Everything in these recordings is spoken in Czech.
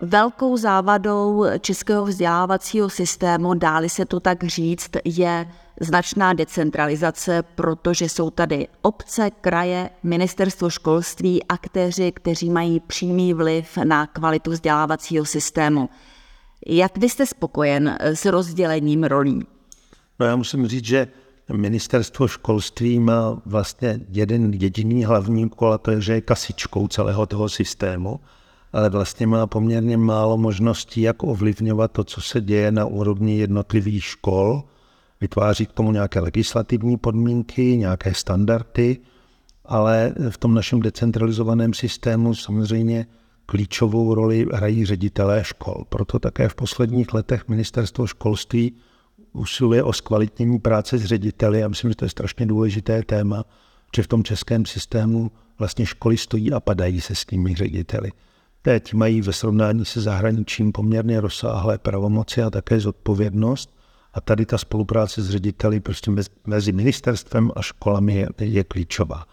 Velkou závadou českého vzdělávacího systému, dáli se to tak říct, je značná decentralizace, protože jsou tady obce, kraje, ministerstvo školství, aktéři, kteří mají přímý vliv na kvalitu vzdělávacího systému. Jak vy jste spokojen s rozdělením rolí? No já musím říct, že ministerstvo školství má vlastně jeden jediný hlavní úkol, a to je, že je kasičkou celého toho systému, ale vlastně má poměrně málo možností, jak ovlivňovat to, co se děje na úrovni jednotlivých škol, vytváří k tomu nějaké legislativní podmínky, nějaké standardy, ale v tom našem decentralizovaném systému samozřejmě klíčovou roli hrají ředitelé škol. Proto také v posledních letech ministerstvo školství usiluje o zkvalitnění práce s řediteli. Já myslím, že to je strašně důležité téma, že v tom českém systému vlastně školy stojí a padají se s těmi řediteli. Teď mají ve srovnání se zahraničím poměrně rozsáhlé pravomoci a také zodpovědnost. A tady ta spolupráce s řediteli prostě mezi ministerstvem a školami je, je klíčová.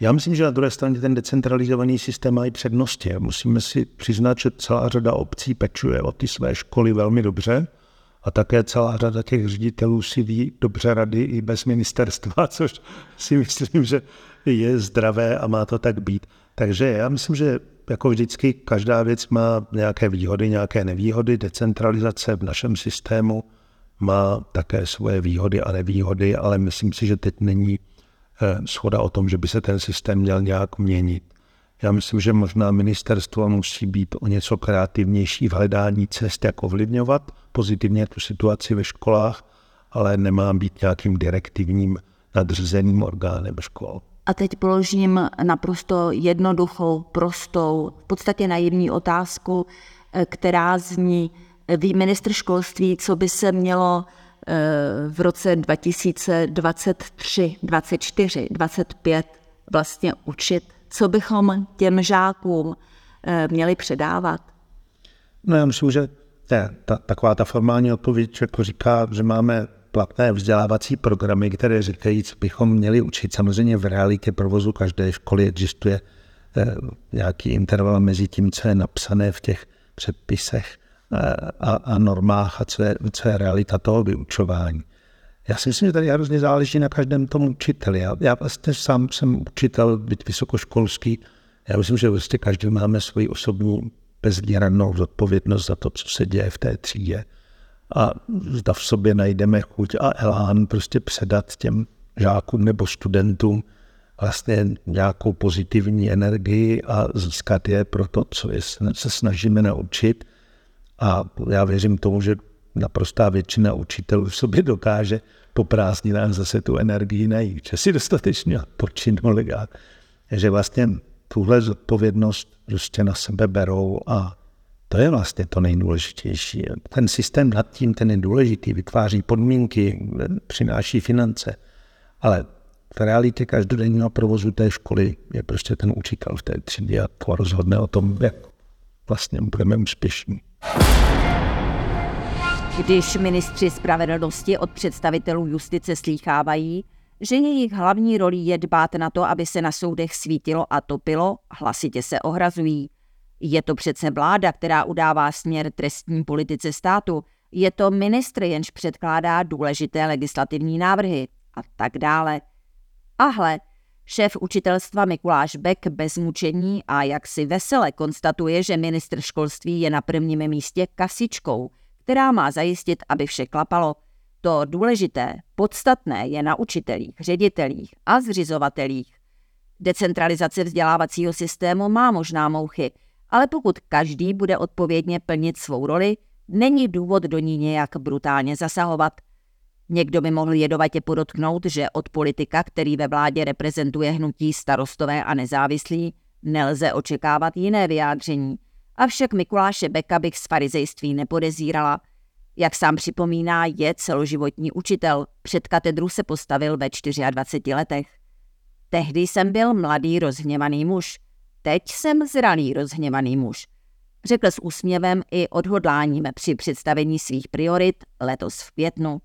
Já myslím, že na druhé straně ten decentralizovaný systém má i přednosti. Musíme si přiznat, že celá řada obcí pečuje o ty své školy velmi dobře a také celá řada těch ředitelů si ví dobře rady i bez ministerstva, což si myslím, že je zdravé a má to tak být. Takže já myslím, že jako vždycky každá věc má nějaké výhody, nějaké nevýhody. Decentralizace v našem systému má také svoje výhody a nevýhody, ale myslím si, že teď není eh, schoda o tom, že by se ten systém měl nějak měnit. Já myslím, že možná ministerstvo musí být o něco kreativnější v hledání cest, jak ovlivňovat pozitivně tu situaci ve školách, ale nemá být nějakým direktivním nadřazeným orgánem škol. A teď položím naprosto jednoduchou, prostou, v podstatě naivní otázku, eh, která zní, ví ministr školství, co by se mělo eh, v roce 2023, 24, 25 vlastně učit, co bychom těm žákům eh, měli předávat? No já myslím, že ta, ta, taková ta formální odpověď jako říká, že máme platné vzdělávací programy, které říkají, co bychom měli učit. Samozřejmě v realitě provozu každé školy existuje eh, nějaký interval mezi tím, co je napsané v těch předpisech eh, a, a normách a co je, co je realita toho vyučování. Já si myslím, že tady hrozně záleží na každém tom učiteli. Já, já vlastně sám jsem učitel, být vysokoškolský. Já myslím, že vlastně každý máme svoji osobní bezvýhradnou zodpovědnost za to, co se děje v té třídě a zda v sobě najdeme chuť a elán prostě předat těm žákům nebo studentům vlastně nějakou pozitivní energii a získat je pro to, co je, se snažíme naučit. A já věřím tomu, že naprostá většina učitelů v sobě dokáže po prázdninách zase tu energii najít, že si dostatečně odpočinuli a že vlastně tuhle zodpovědnost prostě na sebe berou a to je vlastně to nejdůležitější. Ten systém nad tím, ten je důležitý, vytváří podmínky, přináší finance, ale v realitě každodenního provozu té školy je prostě ten učitel v té třídě a to rozhodne o tom, jak vlastně budeme úspěšní. Když ministři spravedlnosti od představitelů justice slýchávají, že jejich hlavní rolí je dbát na to, aby se na soudech svítilo a topilo, hlasitě se ohrazují. Je to přece vláda, která udává směr trestní politice státu, je to ministr, jenž předkládá důležité legislativní návrhy a tak dále. Ahle, šéf učitelstva Mikuláš Beck bez mučení a jak si vesele konstatuje, že ministr školství je na prvním místě kasičkou, která má zajistit, aby vše klapalo. To důležité, podstatné je na učitelích, ředitelích a zřizovatelích. Decentralizace vzdělávacího systému má možná mouchy, ale pokud každý bude odpovědně plnit svou roli, není důvod do ní nějak brutálně zasahovat. Někdo by mohl jedovatě podotknout, že od politika, který ve vládě reprezentuje hnutí starostové a nezávislí, Nelze očekávat jiné vyjádření. Avšak Mikuláše Beka bych z farizejství nepodezírala. Jak sám připomíná, je celoživotní učitel. Před katedru se postavil ve 24 letech. Tehdy jsem byl mladý rozhněvaný muž. Teď jsem zralý rozhněvaný muž. Řekl s úsměvem i odhodláním při představení svých priorit letos v květnu.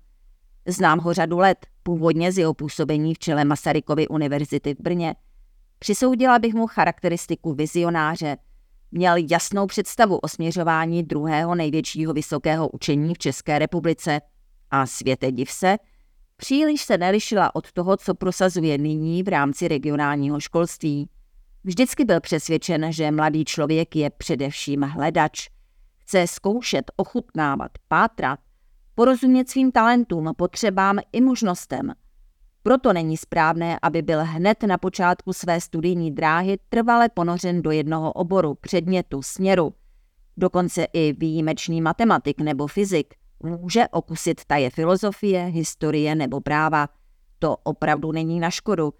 Znám ho řadu let, původně z jeho působení v čele Masarykovy univerzity v Brně. Přisoudila bych mu charakteristiku vizionáře. Měl jasnou představu o směřování druhého největšího vysokého učení v České republice. A světe div se, příliš se nelišila od toho, co prosazuje nyní v rámci regionálního školství. Vždycky byl přesvědčen, že mladý člověk je především hledač. Chce zkoušet, ochutnávat, pátrat, porozumět svým talentům, potřebám i možnostem. Proto není správné, aby byl hned na počátku své studijní dráhy trvale ponořen do jednoho oboru, předmětu, směru. Dokonce i výjimečný matematik nebo fyzik může okusit taje filozofie, historie nebo práva. To opravdu není na škodu,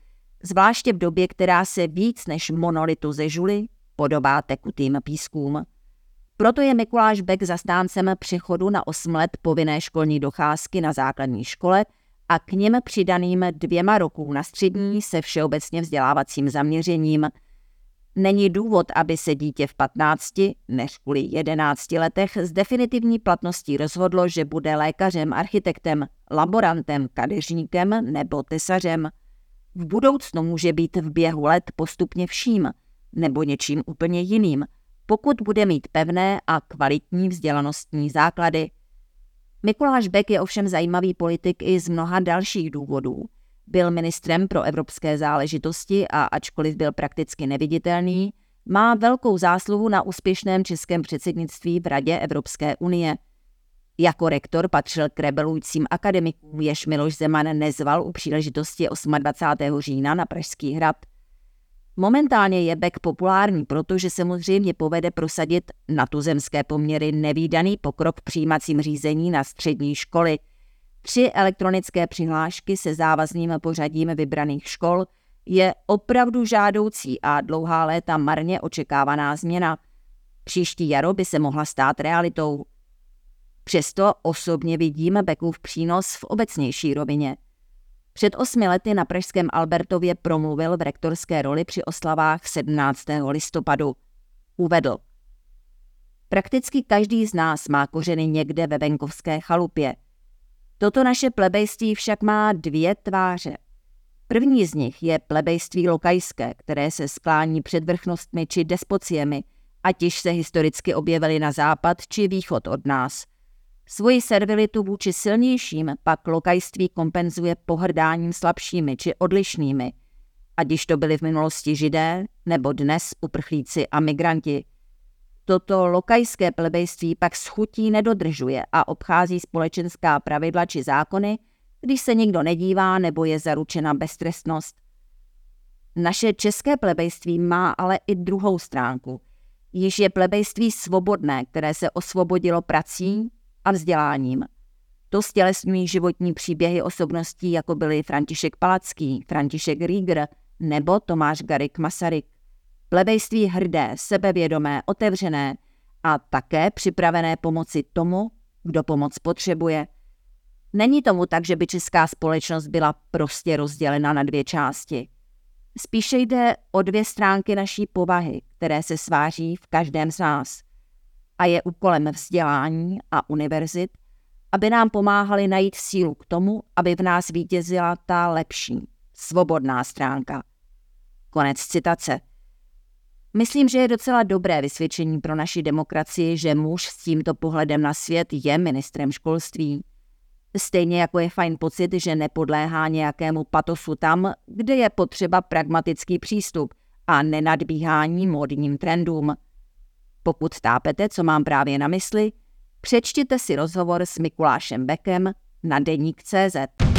zvláště v době, která se víc než monolitu ze žuly podobá tekutým pískům. Proto je Mikuláš Beck zastáncem přechodu na 8 let povinné školní docházky na základní škole a k něm přidaným dvěma roků na střední se všeobecně vzdělávacím zaměřením. Není důvod, aby se dítě v 15 než kvůli 11 letech s definitivní platností rozhodlo, že bude lékařem, architektem, laborantem, kadeřníkem nebo tesařem. V budoucnu může být v běhu let postupně vším nebo něčím úplně jiným – pokud bude mít pevné a kvalitní vzdělanostní základy. Mikuláš Beck je ovšem zajímavý politik i z mnoha dalších důvodů. Byl ministrem pro evropské záležitosti a ačkoliv byl prakticky neviditelný, má velkou zásluhu na úspěšném českém předsednictví v Radě Evropské unie. Jako rektor patřil k rebelujícím akademikům, jež Miloš Zeman nezval u příležitosti 28. října na Pražský hrad – Momentálně je Beck populární, protože se mu zřejmě povede prosadit na tuzemské poměry nevýdaný pokrok v přijímacím řízení na střední školy. Tři elektronické přihlášky se závazným pořadím vybraných škol je opravdu žádoucí a dlouhá léta marně očekávaná změna. Příští jaro by se mohla stát realitou. Přesto osobně vidím Beckův přínos v obecnější rovině – před osmi lety na Pražském Albertově promluvil v rektorské roli při oslavách 17. listopadu. Uvedl. Prakticky každý z nás má kořeny někde ve venkovské chalupě. Toto naše plebejství však má dvě tváře. První z nich je plebejství lokajské, které se sklání před vrchnostmi či despociemi, ať již se historicky objevily na západ či východ od nás – Svoji servilitu vůči silnějším pak lokajství kompenzuje pohrdáním slabšími či odlišnými, ať již to byli v minulosti židé nebo dnes uprchlíci a migranti. Toto lokajské plebejství pak schutí nedodržuje a obchází společenská pravidla či zákony, když se nikdo nedívá nebo je zaručena beztrestnost. Naše české plebejství má ale i druhou stránku. Již je plebejství svobodné, které se osvobodilo prací, a vzděláním. To stělesňují životní příběhy osobností, jako byli František Palacký, František Rieger nebo Tomáš Garik Masaryk. Plebejství hrdé, sebevědomé, otevřené a také připravené pomoci tomu, kdo pomoc potřebuje. Není tomu tak, že by česká společnost byla prostě rozdělena na dvě části. Spíše jde o dvě stránky naší povahy, které se sváří v každém z nás a je úkolem vzdělání a univerzit, aby nám pomáhali najít sílu k tomu, aby v nás vítězila ta lepší, svobodná stránka. Konec citace. Myslím, že je docela dobré vysvědčení pro naši demokracii, že muž s tímto pohledem na svět je ministrem školství. Stejně jako je fajn pocit, že nepodléhá nějakému patosu tam, kde je potřeba pragmatický přístup a nenadbíhání módním trendům – pokud tápete, co mám právě na mysli, přečtěte si rozhovor s Mikulášem Bekem na deník.cz.